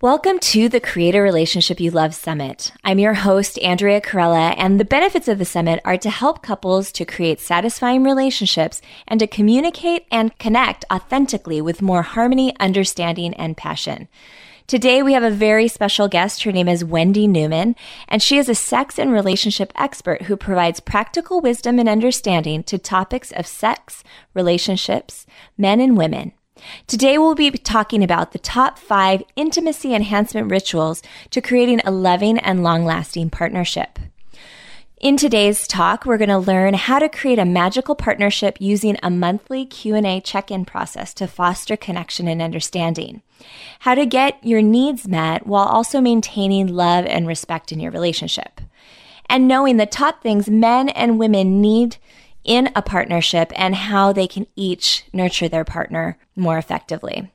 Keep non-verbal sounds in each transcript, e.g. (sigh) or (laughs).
Welcome to the Create a Relationship You Love Summit. I'm your host, Andrea Corella, and the benefits of the summit are to help couples to create satisfying relationships and to communicate and connect authentically with more harmony, understanding, and passion. Today, we have a very special guest. Her name is Wendy Newman, and she is a sex and relationship expert who provides practical wisdom and understanding to topics of sex, relationships, men and women. Today, we'll be talking about the top five intimacy enhancement rituals to creating a loving and long lasting partnership. In today's talk, we're going to learn how to create a magical partnership using a monthly Q&A check-in process to foster connection and understanding. How to get your needs met while also maintaining love and respect in your relationship. And knowing the top things men and women need in a partnership and how they can each nurture their partner more effectively.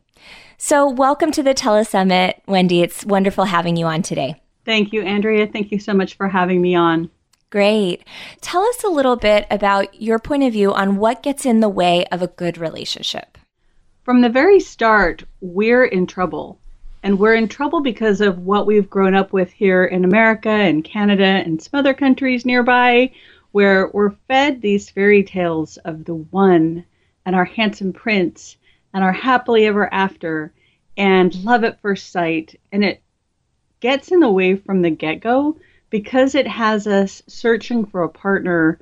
So, welcome to the Telesummit, Wendy. It's wonderful having you on today. Thank you, Andrea. Thank you so much for having me on. Great. Tell us a little bit about your point of view on what gets in the way of a good relationship. From the very start, we're in trouble. And we're in trouble because of what we've grown up with here in America and Canada and some other countries nearby where we're fed these fairy tales of the one and our handsome prince and our happily ever after and love at first sight. And it gets in the way from the get go because it has us searching for a partner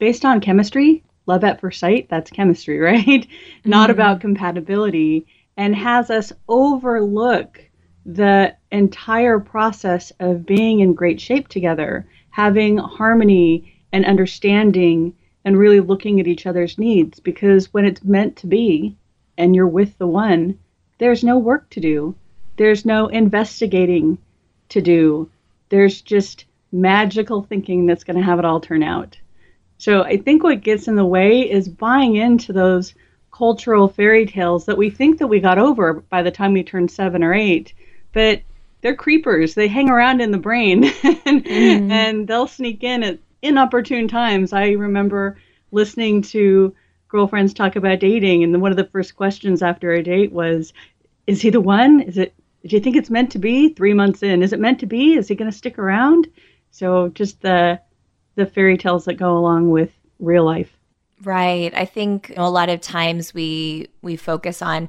based on chemistry. Love at first sight, that's chemistry, (laughs) right? Mm-hmm. Not about compatibility, and has us overlook the entire process of being in great shape together, having harmony and understanding and really looking at each other's needs because when it's meant to be and you're with the one, there's no work to do. There's no investigating to do. There's just magical thinking that's going to have it all turn out. So I think what gets in the way is buying into those cultural fairy tales that we think that we got over by the time we turn 7 or 8, but they're creepers. They hang around in the brain (laughs) and, mm. and they'll sneak in at inopportune times. I remember listening to girlfriends talk about dating, and one of the first questions after a date was, "Is he the one? Is it? Do you think it's meant to be?" Three months in, is it meant to be? Is he going to stick around? So just the the fairy tales that go along with real life. Right. I think you know, a lot of times we we focus on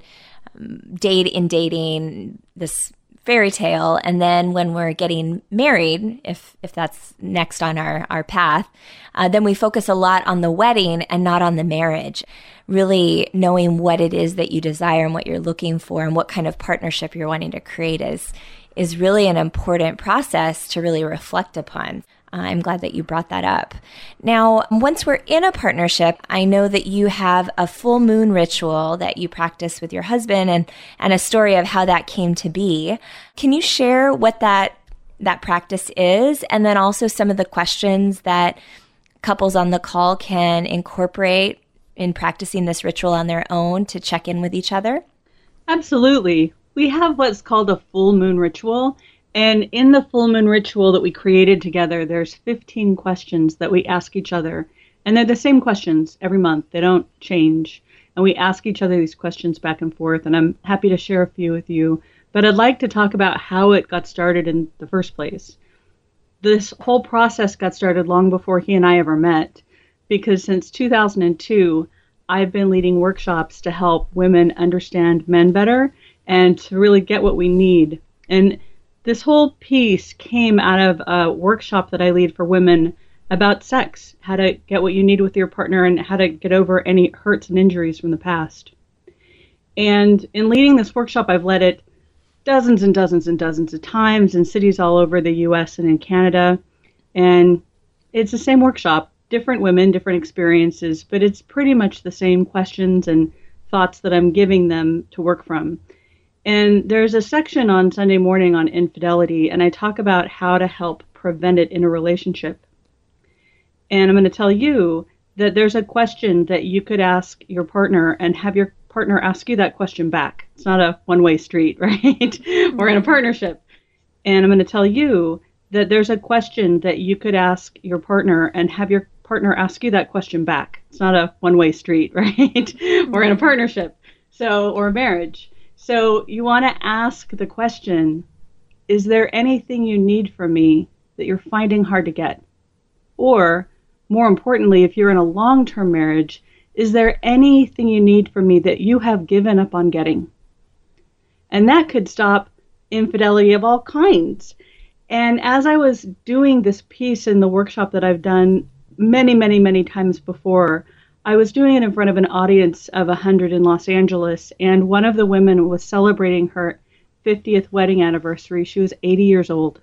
um, date in dating this fairy tale. And then when we're getting married if if that's next on our our path uh, then we focus a lot on the wedding and not on the marriage. Really knowing what it is that you desire and what you're looking for and what kind of partnership you're wanting to create is is really an important process to really reflect upon I'm glad that you brought that up. Now, once we're in a partnership, I know that you have a full moon ritual that you practice with your husband and, and a story of how that came to be. Can you share what that that practice is and then also some of the questions that couples on the call can incorporate in practicing this ritual on their own to check in with each other? Absolutely. We have what's called a full moon ritual, and in the full moon ritual that we created together, there's 15 questions that we ask each other. And they're the same questions every month, they don't change. And we ask each other these questions back and forth. And I'm happy to share a few with you. But I'd like to talk about how it got started in the first place. This whole process got started long before he and I ever met, because since 2002, I've been leading workshops to help women understand men better and to really get what we need. And this whole piece came out of a workshop that I lead for women about sex, how to get what you need with your partner, and how to get over any hurts and injuries from the past. And in leading this workshop, I've led it dozens and dozens and dozens of times in cities all over the US and in Canada. And it's the same workshop, different women, different experiences, but it's pretty much the same questions and thoughts that I'm giving them to work from. And there's a section on Sunday morning on infidelity, and I talk about how to help prevent it in a relationship. And I'm going to tell you that there's a question that you could ask your partner and have your partner ask you that question back. It's not a one way street, (laughs) right? We're in a partnership. And I'm going to tell you that there's a question that you could ask your partner and have your partner ask you that question back. It's not a one way street, (laughs) right? We're in a mm-hmm. partnership. So, or a marriage. So you want to ask the question Is there anything you need from me that you're finding hard to get? Or, more importantly, if you're in a long term marriage, is there anything you need from me that you have given up on getting? And that could stop infidelity of all kinds. And as I was doing this piece in the workshop that I've done many, many, many times before, I was doing it in front of an audience of 100 in Los Angeles, and one of the women was celebrating her 50th wedding anniversary. She was 80 years old.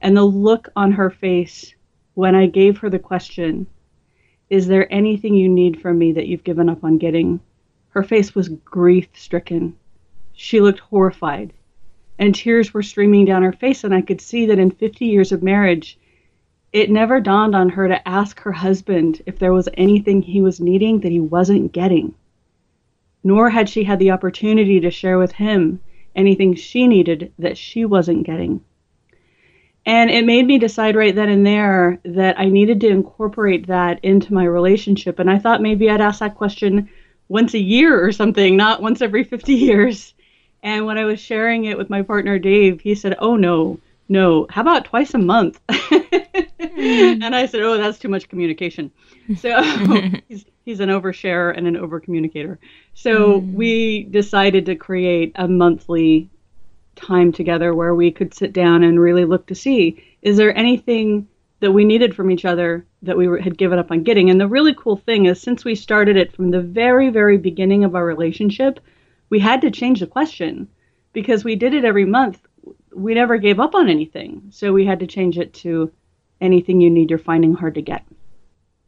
And the look on her face when I gave her the question, Is there anything you need from me that you've given up on getting? Her face was grief stricken. She looked horrified, and tears were streaming down her face, and I could see that in 50 years of marriage, it never dawned on her to ask her husband if there was anything he was needing that he wasn't getting. Nor had she had the opportunity to share with him anything she needed that she wasn't getting. And it made me decide right then and there that I needed to incorporate that into my relationship. And I thought maybe I'd ask that question once a year or something, not once every 50 years. And when I was sharing it with my partner Dave, he said, Oh no, no, how about twice a month? (laughs) mm. And I said, oh, that's too much communication. (laughs) So (laughs) he's, he's an oversharer and an overcommunicator. So mm. we decided to create a monthly time together where we could sit down and really look to see is there anything that we needed from each other that we were, had given up on getting. And the really cool thing is, since we started it from the very, very beginning of our relationship, we had to change the question because we did it every month we never gave up on anything. So we had to change it to anything you need, you're finding hard to get.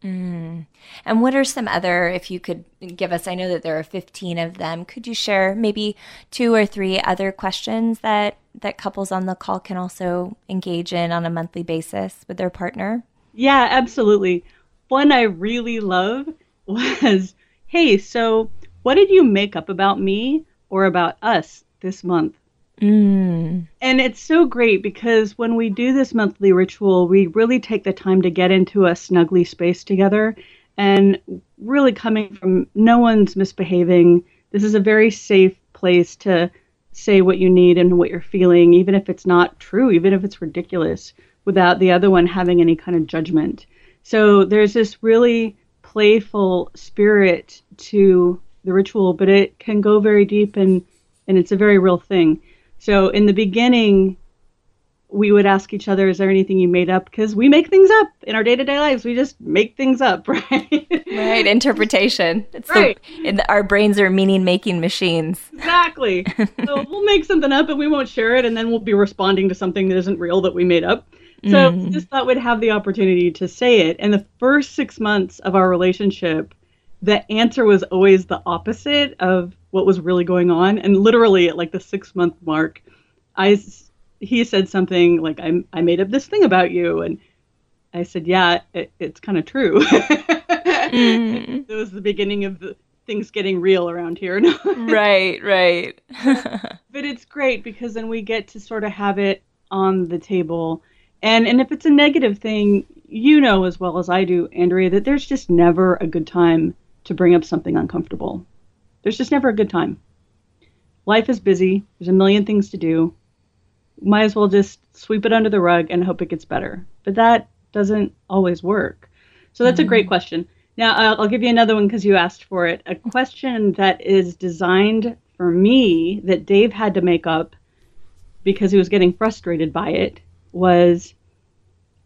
Mm. And what are some other, if you could give us, I know that there are 15 of them, could you share maybe two or three other questions that, that couples on the call can also engage in on a monthly basis with their partner? Yeah, absolutely. One I really love (laughs) was, hey, so what did you make up about me or about us this month? Mm. And it's so great because when we do this monthly ritual, we really take the time to get into a snuggly space together and really coming from no one's misbehaving. This is a very safe place to say what you need and what you're feeling, even if it's not true, even if it's ridiculous, without the other one having any kind of judgment. So there's this really playful spirit to the ritual, but it can go very deep and, and it's a very real thing. So in the beginning, we would ask each other, "Is there anything you made up?" Because we make things up in our day to day lives. We just make things up, (laughs) right? right. Interpretation. It's right. The, our brains are meaning making machines. Exactly. so (laughs) we'll make something up, and we won't share it, and then we'll be responding to something that isn't real that we made up. So mm. just thought we'd have the opportunity to say it. And the first six months of our relationship, the answer was always the opposite of what was really going on. And literally at like the six month mark, I he said something like, "I I made up this thing about you," and I said, "Yeah, it, it's kind of true." (laughs) mm. It was the beginning of the things getting real around here. (laughs) right, right. (laughs) but it's great because then we get to sort of have it on the table. And and if it's a negative thing, you know as well as I do, Andrea, that there's just never a good time to bring up something uncomfortable. There's just never a good time. Life is busy. There's a million things to do. Might as well just sweep it under the rug and hope it gets better. But that doesn't always work. So that's mm-hmm. a great question. Now, I'll, I'll give you another one because you asked for it. A question that is designed for me that Dave had to make up because he was getting frustrated by it was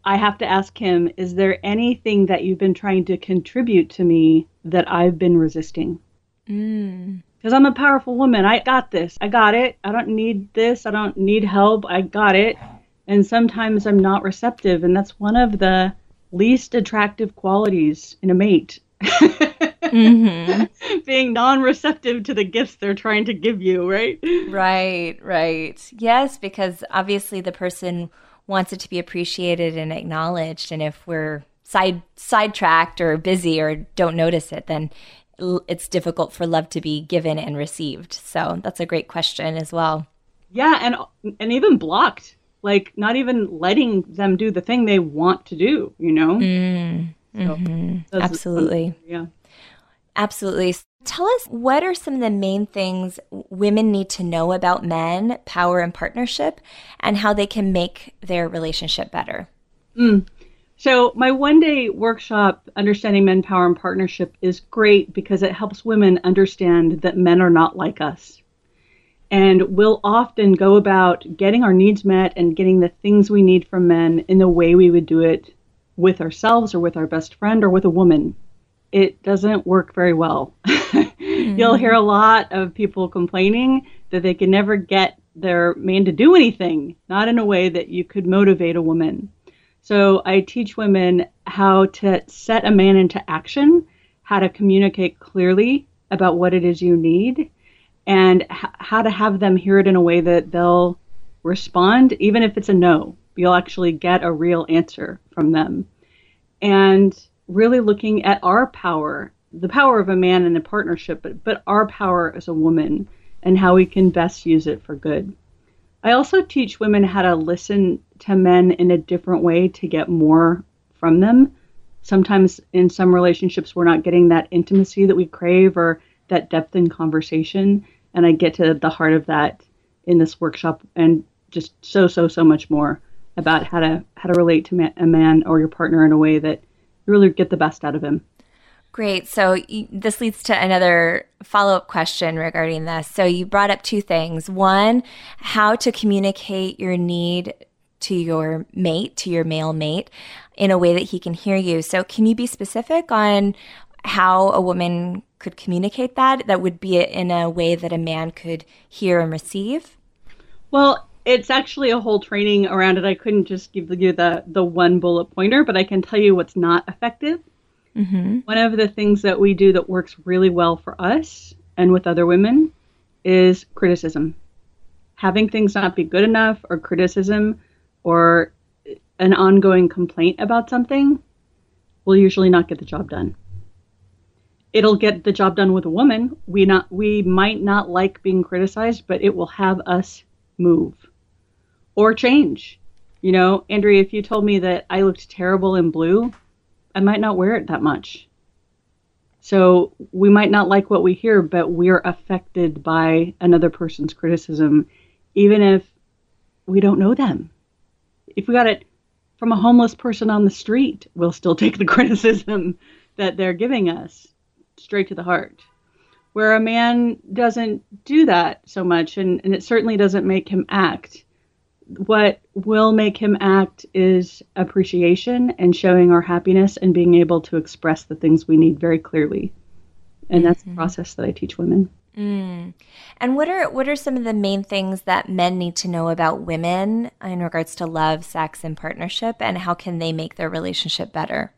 I have to ask him, is there anything that you've been trying to contribute to me that I've been resisting? Mm. Because I'm a powerful woman. I got this. I got it. I don't need this. I don't need help. I got it. And sometimes I'm not receptive. And that's one of the least attractive qualities in a mate. mm-hmm. (laughs) Being non receptive to the gifts they're trying to give you, right? Right, right. Yes, because obviously the person wants it to be appreciated and acknowledged. And if we're side sidetracked or busy or don't notice it, then it's difficult for love to be given and received. So that's a great question as well. Yeah, and and even blocked, like not even letting them do the thing they want to do. You know. Mm, mm-hmm. Absolutely. Yeah. Absolutely. Tell us what are some of the main things women need to know about men, power, and partnership, and how they can make their relationship better? Mm. So, my one day workshop, Understanding Men, Power, and Partnership, is great because it helps women understand that men are not like us. And we'll often go about getting our needs met and getting the things we need from men in the way we would do it with ourselves or with our best friend or with a woman. It doesn't work very well. mm-hmm. (laughs) You'll hear a lot of people complaining that they can never get their man to do anything, not in a way that you could motivate a woman. So I teach women how to set a man into action, how to communicate clearly about what it is you need, and h- how to have them hear it in a way that they'll respond, even if it's a no. You'll actually get a real answer from them. And really looking at our power the power of a man in a partnership, but, but our power as a woman and how we can best use it for good. I also teach women how to listen to men in a different way to get more from them. Sometimes in some relationships, we're not getting that intimacy that we crave or that depth in conversation. And I get to the heart of that in this workshop and just so, so, so much more about how to how to relate to a man or your partner in a way that you really get the best out of him. Great. So this leads to another follow up question regarding this. So you brought up two things. One, how to communicate your need to your mate, to your male mate, in a way that he can hear you. So can you be specific on how a woman could communicate that? That would be in a way that a man could hear and receive? Well, it's actually a whole training around it. I couldn't just give you the the one bullet pointer, but I can tell you what's not effective Mm-hmm. One of the things that we do that works really well for us and with other women is criticism. Having things not be good enough or criticism or an ongoing complaint about something will usually not get the job done. It'll get the job done with a woman. We not we might not like being criticized, but it will have us move or change. You know, Andrea, if you told me that I looked terrible in blue, I might not wear it that much. So we might not like what we hear, but we're affected by another person's criticism, even if we don't know them. If we got it from a homeless person on the street, we'll still take the (laughs) criticism that they're giving us straight to the heart. Where a man doesn't do that so much, and, and it certainly doesn't make him act what will make him act is appreciation and showing our happiness and being able to express the things we need very clearly. And that's mm-hmm. the process that I teach women. Mm. And what are what are some of the main things that men need to know about women in regards to love, sex, and partnership, and how can they make their relationship better?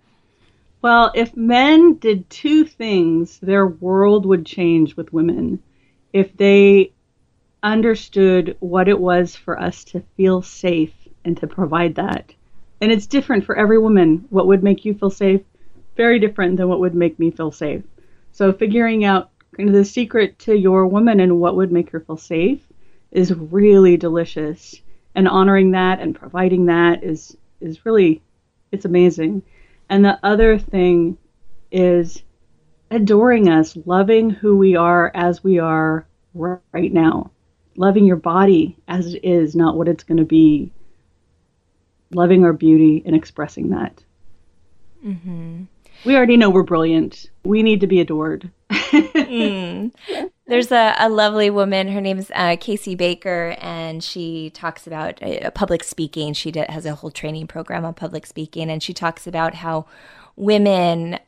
Well, if men did two things, their world would change with women. If they understood what it was for us to feel safe and to provide that. And it's different for every woman. What would make you feel safe? Very different than what would make me feel safe. So figuring out the secret to your woman and what would make her feel safe is really delicious. And honoring that and providing that is is really it's amazing. And the other thing is adoring us, loving who we are as we are right now loving your body as it is, not what it's going to be. Loving our beauty and expressing that. Mm-hmm. We already know we're brilliant. We need to be adored. (laughs) mm. (laughs) There's a, a, lovely woman. Her name's uh, Casey Baker, and she talks about uh, public speaking. She did, has a whole training program on public speaking, and she talks about how women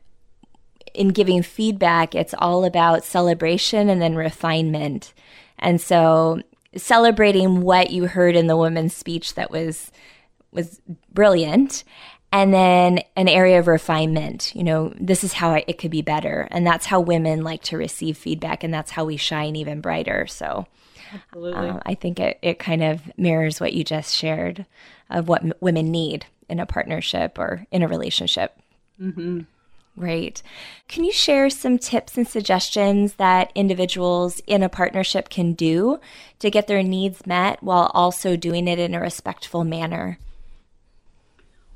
in giving feedback, it's all about celebration and then refinement. And so celebrating what you heard in the woman's speech that was was brilliant and then an area of refinement you know this is how it could be better and that's how women like to receive feedback and that's how we shine even brighter so um, i think it, it kind of mirrors what you just shared of what m- women need in a partnership or in a relationship mm-hmm. Great. Can you share some tips and suggestions that individuals in a partnership can do to get their needs met while also doing it in a respectful manner?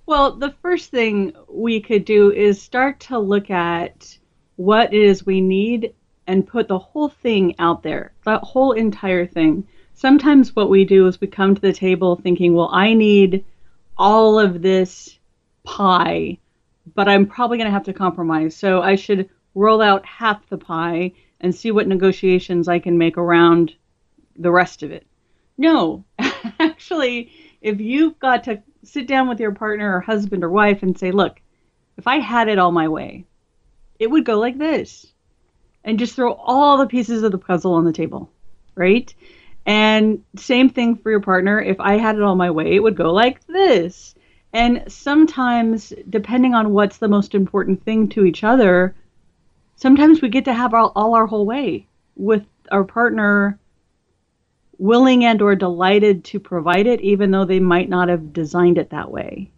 Well, the first thing we could do is start to look at what it is we need and put the whole thing out there, that whole entire thing. Sometimes what we do is we come to the table thinking, well, I need all of this pie, but I'm probably going to have to compromise. So I should roll out half the pie and see what negotiations I can make around the rest of it. No, (laughs) actually, if you've got to sit down with your partner or husband or wife and say, look, if I had it all my way, it would go like this and just throw all the pieces of the puzzle on the table, right? And same thing for your partner. If I had it all my way, it would go like this. And sometimes, depending on what's the most important thing to each other, sometimes we get to have all, all our whole way with our partner willing and or delighted to provide it even though they might not have designed it that way.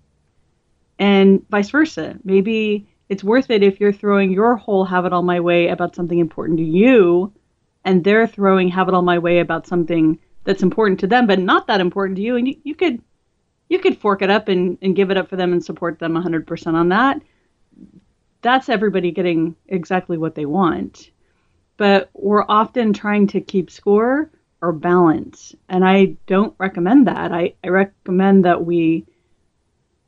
And vice versa. Maybe it's worth it if you're throwing your whole have it all my way about something important to you and they're throwing have it all my way about something that's important to them but not that important to you and you, you could you could fork it up and, and give it up for them and support them 100% on that. That's everybody getting exactly what they want. But we're often trying to keep score or balance. And i don't recommend that. I, I recommend that we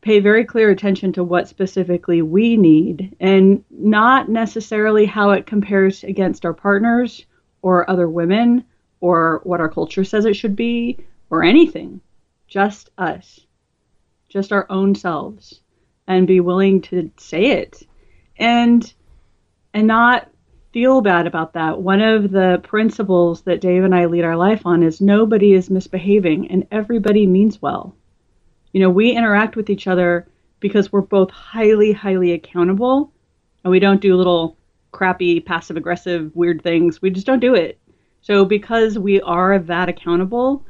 pay very clear attention to what specifically we need and not necessarily how it compares against our partners or other women or what our culture says it should be or anything. Just us, just our own selves, and be willing to say it. And and not feel bad about that. One of the principles that Dave and I lead our life on is nobody is misbehaving and everybody means well. You know, we interact with each other because we're both highly, highly accountable and we don't do little crappy, passive aggressive, weird things. We just don't do it. So, because we are that accountable,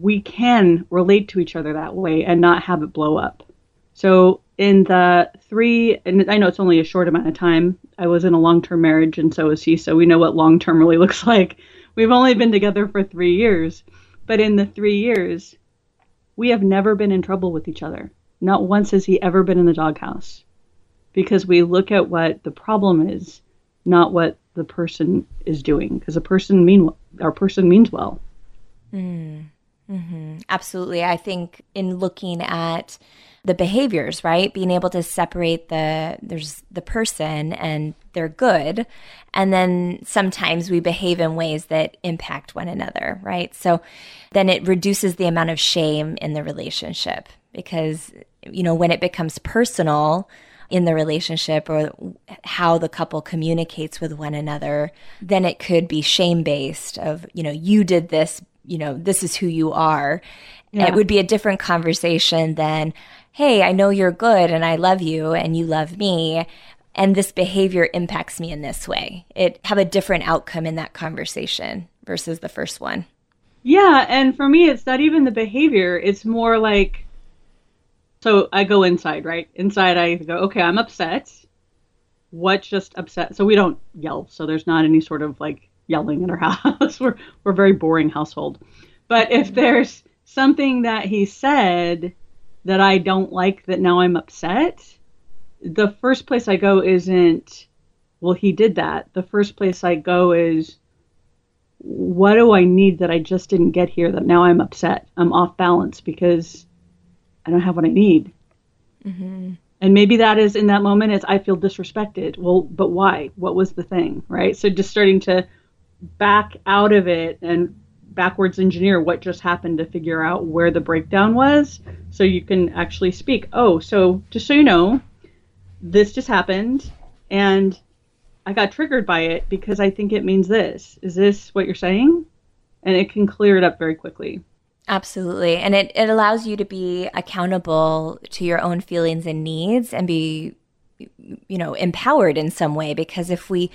we can relate to each other that way and not have it blow up. So, in the three, and I know it's only a short amount of time, I was in a long term marriage and so was he, so we know what long term really (laughs) looks like. We've only been together for three years, but in the three years, we have never been in trouble with each other. Not once has he ever been in the doghouse because we look at what the problem is, not what the person is doing. Because a person mean our person means well. Mm. Mm-hmm. Absolutely, I think in looking at the behaviors, right? Being able to separate the there's the person and they're good, and then sometimes we behave in ways that impact one another, right? So then it reduces the amount of shame in the relationship because you know when it becomes personal in the relationship or how the couple communicates with one another, then it could be shame based of, you know, you did this, you know, this is who you are. Yeah. It would be a different conversation than, hey, I know you're good and I love you and you love me and this behavior impacts me in this way. It have a different outcome in that conversation versus the first one. Yeah, and for me it's not even the behavior, it's more like so I go inside, right? Inside I go, okay, I'm upset. What just upset? So we don't yell, so there's not any sort of like yelling in our (laughs) house. we're we're a very boring household. But if there's something that he said that I don't like that now I'm upset, the first place I go isn't, well, he did that. The first place I go is, what do I need that I just didn't get here that now I'm upset? I'm off balance because I don't have what I need. Mm-hmm. And maybe that is in that moment is I feel disrespected. Well, but why? What was the thing? Right. So just starting to back out of it and backwards engineer what just happened to figure out where the breakdown was so you can actually speak. Oh, so just so you know, this just happened and I got triggered by it because I think it means this. Is this what you're saying? And it can clear it up very quickly. Absolutely. And it, it allows you to be accountable to your own feelings and needs and be, you know, empowered in some way. Because if we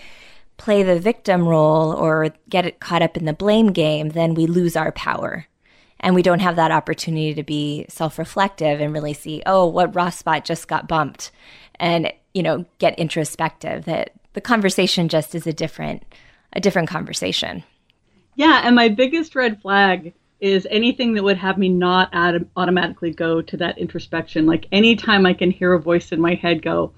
play the victim role or get caught up in the blame game, then we lose our power. And we don't have that opportunity to be self reflective and really see, oh, what raw spot just got bumped and, you know, get introspective that the conversation just is a different, a different conversation. Yeah. And my biggest red flag is anything that would have me not automatically go to that introspection. Like anytime I can hear a voice in my head go,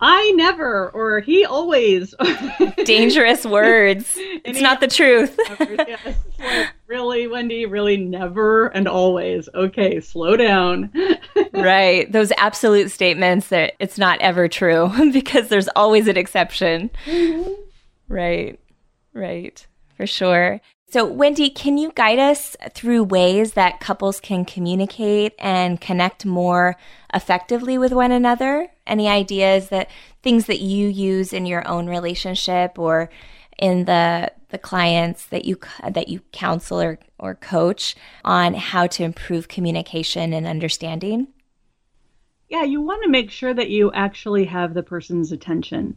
I never or he always. (laughs) Dangerous words. it's not the truth. (laughs) yes. Like, really, Wendy? Really, never and always. Okay, slow down. (laughs) right. Those absolute statements that it's not ever true because there's always an exception. Mm-hmm. Right. Right. For sure. So, Wendy, can you guide us through ways that couples can communicate and connect more effectively with one another? Any ideas that things that you use in your own relationship or in the the clients that you that you counsel or, or coach on how to improve communication and understanding? Yeah, you want to make sure that you actually have the person's attention.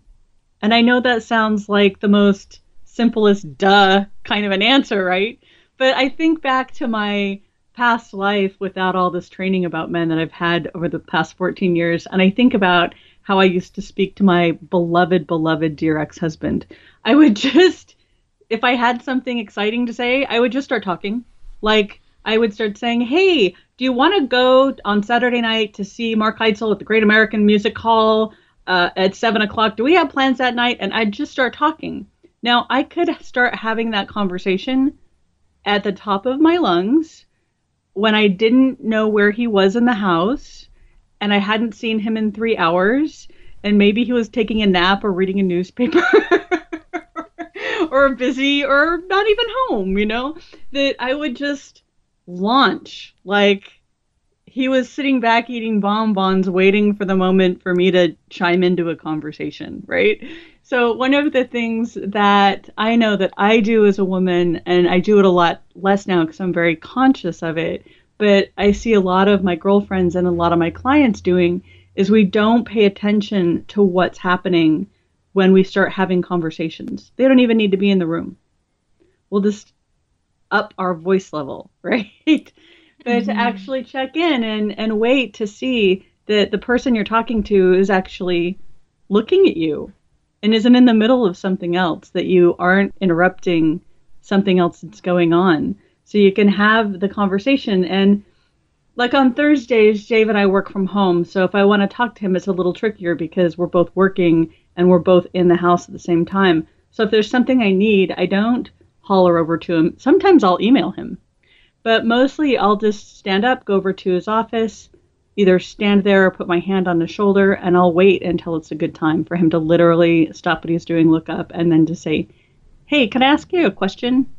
And I know that sounds like the most simplest duh kind of an answer, right? But I think back to my past life without all this training about men that I've had over the past 14 years, and I think about how I used to speak to my beloved, beloved dear ex husband. I would (laughs) just, if I had something exciting to say, I would just start talking. Like, I would start saying, Hey, do you want to go on Saturday night to see Mark Heitzel at the Great American Music Hall uh, at 7 o'clock? Do we have plans that night? And I'd just start talking. Now, I could start having that conversation at the top of my lungs when I didn't know where he was in the house and I hadn't seen him in three hours, and maybe he was taking a nap or reading a newspaper. (laughs) or busy or not even home, you know, that I would just launch like he was sitting back eating bonbons, waiting for the moment for me to chime into a conversation, right? So, one of the things that I know that I do as a woman, and I do it a lot less now because I'm very conscious of it, but I see a lot of my girlfriends and a lot of my clients doing is we don't pay attention to what's happening when we start having conversations. They don't even need to be in the room. We'll just up our voice level, (laughs) right? but mm-hmm. to actually check in and, and wait to see that the person you're talking to is actually looking at you and isn't in the middle of something else, that you aren't interrupting something else that's going on. So you can have the conversation. And like on Thursdays, Dave and I work from home. So if I want to talk to him, it's a little trickier because we're both working and we're both in the house at the same time. So if there's something I need, I don't holler over to him. Sometimes I'll email him. But mostly I'll just stand up, go over to his office, either stand there or put my hand on his shoulder, and I'll wait until it's a good time for him to literally stop what he's doing, look up, and then to say, Hey, can I ask you a question?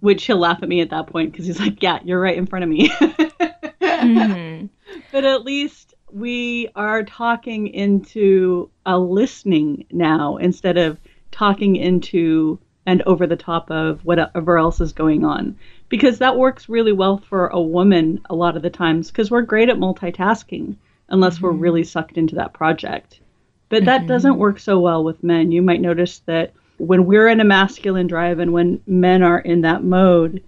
Which he'll laugh at me at that point because he's like, Yeah, you're right in front of me. mm-hmm. (laughs) But at least we are talking into a listening now instead of talking into and over the top of whatever else is going on because that works really well for a woman a lot of the times because we're great at multitasking unless mm-hmm. we're really sucked into that project. But that mm-hmm. doesn't work so well with men. You might notice that when we're in a masculine drive and when men are in that mode,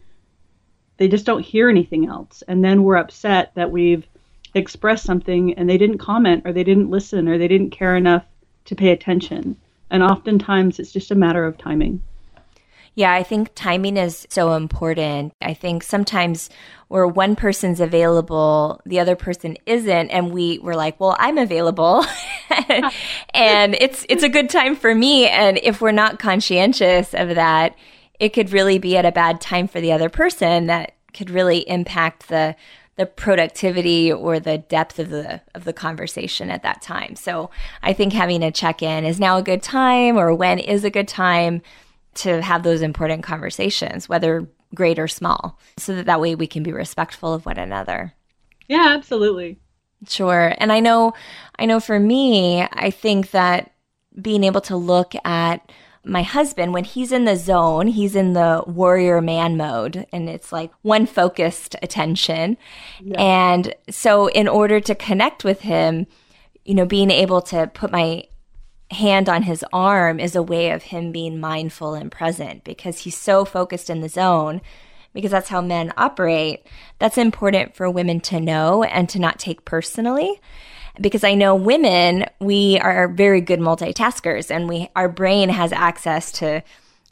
they just don't hear anything else. And then we're upset that we've expressed something and they didn't comment or they didn't listen or they didn't care enough to pay attention. And oftentimes it's just a matter of timing. Yeah, I think timing is so important. I think sometimes where one person's available, the other person isn't, and we were like, "Well, I'm available," (laughs) and it's it's a good time for me. And if we're not conscientious of that, it could really be at a bad time for the other person. That could really impact the the productivity or the depth of the of the conversation at that time. So I think having a check in is now a good time, or when is a good time to have those important conversations, whether great or small, so that that way we can be respectful of one another. Yeah, absolutely. Sure. And I know I know for me, I think that being able to look at my husband when he's in the zone, he's in the warrior man mode and it's like one focused attention. Yeah. And so in order to connect with him, you know, being able to put my hand on his arm is a way of him being mindful and present because he's so focused in the zone because that's how men operate. That's important for women to know and to not take personally. Because I know women, we are very good multitaskers and we our brain has access to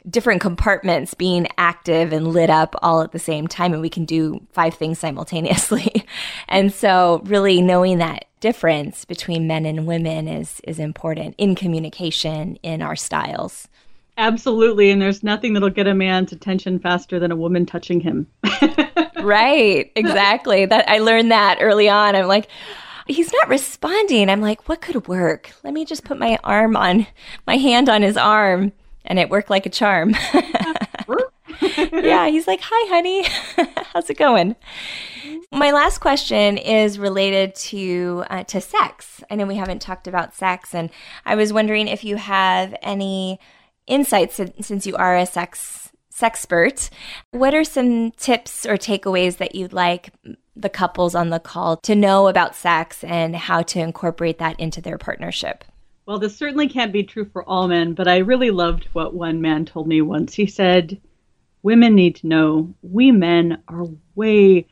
different compartments being active and lit up all at the same time and we can do five things simultaneously. (laughs) and so really knowing that difference between men and women is is important in communication in our styles. Absolutely, and there's nothing that'll get a man's attention faster than a woman touching him. (laughs) right, exactly. That I learned that early on. I'm like, he's not responding. I'm like, what could work? Let me just put my arm on my hand on his arm, and it worked like a charm. (laughs) yeah, he's like, "Hi, honey, (laughs) how's it going?" My last question is related to uh, to sex. I know we haven't talked about sex, and I was wondering if you have any insights since you are a sex sexpert. What are some tips or takeaways that you'd like the couples on the call to know about sex and how to incorporate that into their partnership? Well, this certainly can't be true for all men, but I really loved what one man told me once. He said, Women need to know we men are way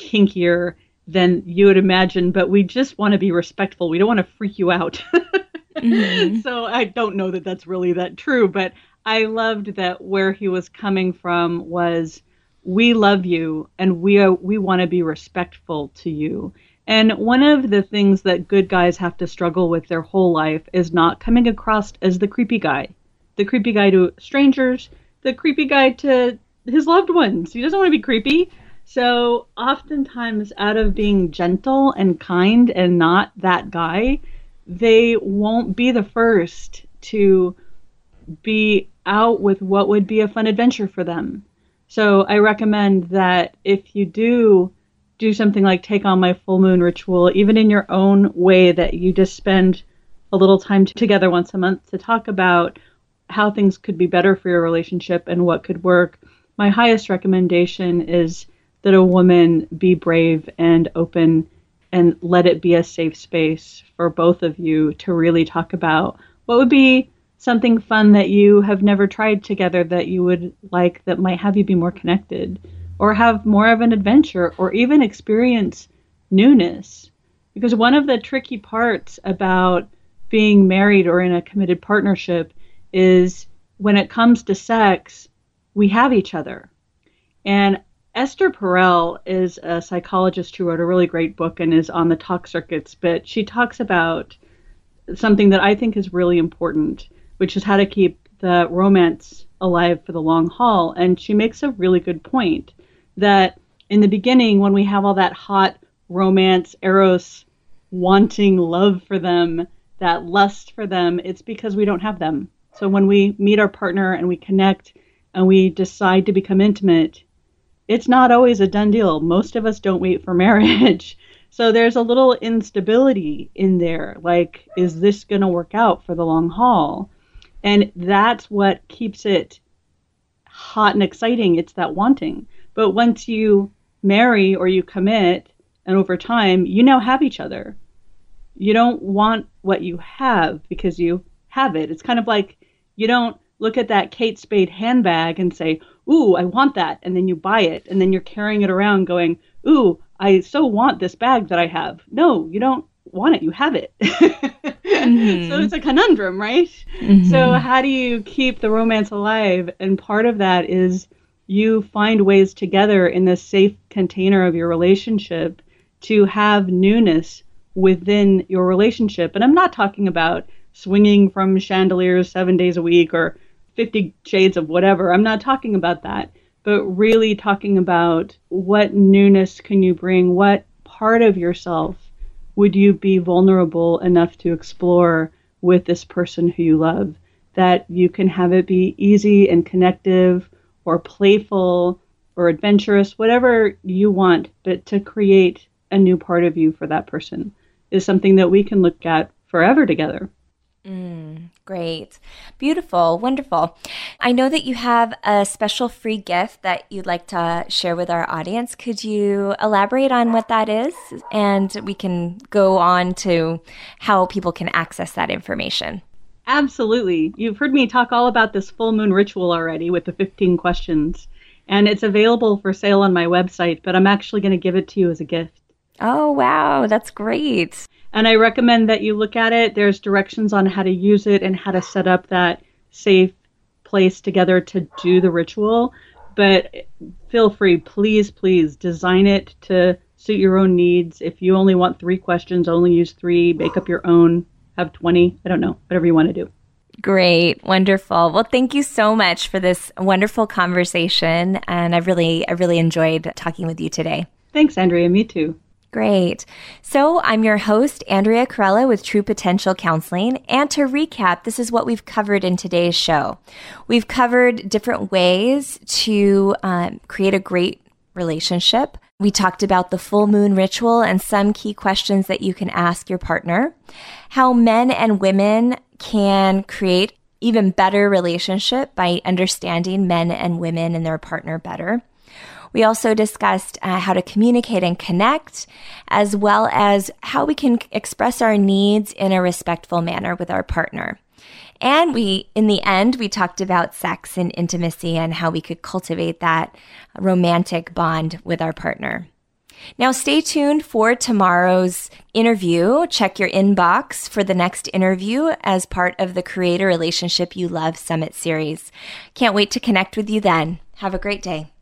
kinkier than you would imagine, but we just want to be respectful. We don't want to freak you out. (laughs) mm-hmm. So I don't know that that's really that true, but I loved that where he was coming from was we love you and we are, we want to be respectful to you. And one of the things that good guys have to struggle with their whole life is not coming across as the creepy guy. The creepy guy to strangers, the creepy guy to his loved ones. He doesn't want to be creepy. So oftentimes, out of being gentle and kind and not that guy, they won't be the first to be out with what would be a fun adventure for them. So I recommend that if you do do something like take on my full moon ritual, even in your own way, that you just spend a little time together once a month to talk about how things could be better for your relationship and what could work. My highest recommendation is that a woman be brave and open and let it be a safe space for both of you to really talk about what would be something fun that you have never tried together that you would like that might have you be more connected or have more of an adventure or even experience newness. Because one of the tricky parts about being married or in a committed partnership is when it comes to sex, we have each other. And Esther Perel is a psychologist who wrote a really great book and is on the talk circuits, but she talks about something that I think is really important, which is how to keep the romance alive for the long haul. And she makes a really good point that in the beginning, when we have all that hot romance, eros, wanting love for them, that lust for them, it's because we don't have them. So when we meet our partner and we connect and we decide to become intimate, it's not always a done deal. Most of us don't wait for (laughs) marriage. So there's a little instability in there. Like, is this going to work out for the long haul? And that's what keeps it hot and exciting. It's that wanting. But once you marry or you commit, and over time, you now have each other. You don't want what you have because you have it. It's kind of like you don't look at that Kate Spade handbag and say, ooh, I want that. And then you buy it. And then you're carrying it around going, ooh, I so want this bag that I have. No, you don't want it. You have it. (laughs) mm-hmm. So it's a conundrum, right? Mm-hmm. So, how do you keep the romance alive? And part of that is you find ways together in the safe container of your relationship to have newness within your relationship. And I'm not talking about swinging from chandeliers seven days a week or 50 shades of whatever. I'm not talking about that, but really talking about what newness can you bring? What part of yourself would you be vulnerable enough to explore with this person who you love? That you can have it be easy and connective or playful or adventurous, whatever you want, but to create a new part of you for that person is something that we can look at forever together. Mm, great. Beautiful. Wonderful. I know that you have a special free gift that you'd like to share with our audience. Could you elaborate on what that is? And we can go on to how people can access that information. Absolutely. You've heard me talk all about this full moon ritual already with the 15 questions. And it's available for sale on my website, but I'm actually going to give it to you as a gift. Oh, wow. That's great. And I recommend that you look at it. There's directions on how to use it and how to set up that safe place together to do the ritual. But feel free, please, please design it to suit your own needs. If you only want three questions, only use three, make up your own, have 20. I don't know, whatever you want to do. Great. Wonderful. Well, thank you so much for this wonderful conversation. And I really, I really enjoyed talking with you today. Thanks, Andrea. Me too. Great. So I'm your host, Andrea Corella with True Potential Counseling. And to recap, this is what we've covered in today's show. We've covered different ways to um, create a great relationship. We talked about the full moon ritual and some key questions that you can ask your partner, how men and women can create even better relationship by understanding men and women and their partner better. We also discussed uh, how to communicate and connect, as well as how we can express our needs in a respectful manner with our partner. And we, in the end, we talked about sex and intimacy and how we could cultivate that romantic bond with our partner. Now, stay tuned for tomorrow's interview. Check your inbox for the next interview as part of the Create a Relationship You Love Summit series. Can't wait to connect with you then. Have a great day.